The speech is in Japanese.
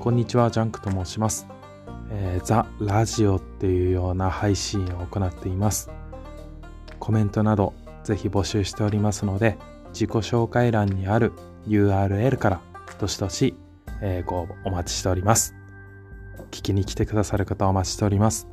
こんにちは、ジャンクと申します。えーザ・ラジオっていうような配信を行っています。コメントなどぜひ募集しておりますので、自己紹介欄にある URL からどしどし、えーご応募お待ちしております。聞きに来てくださる方お待ちしております。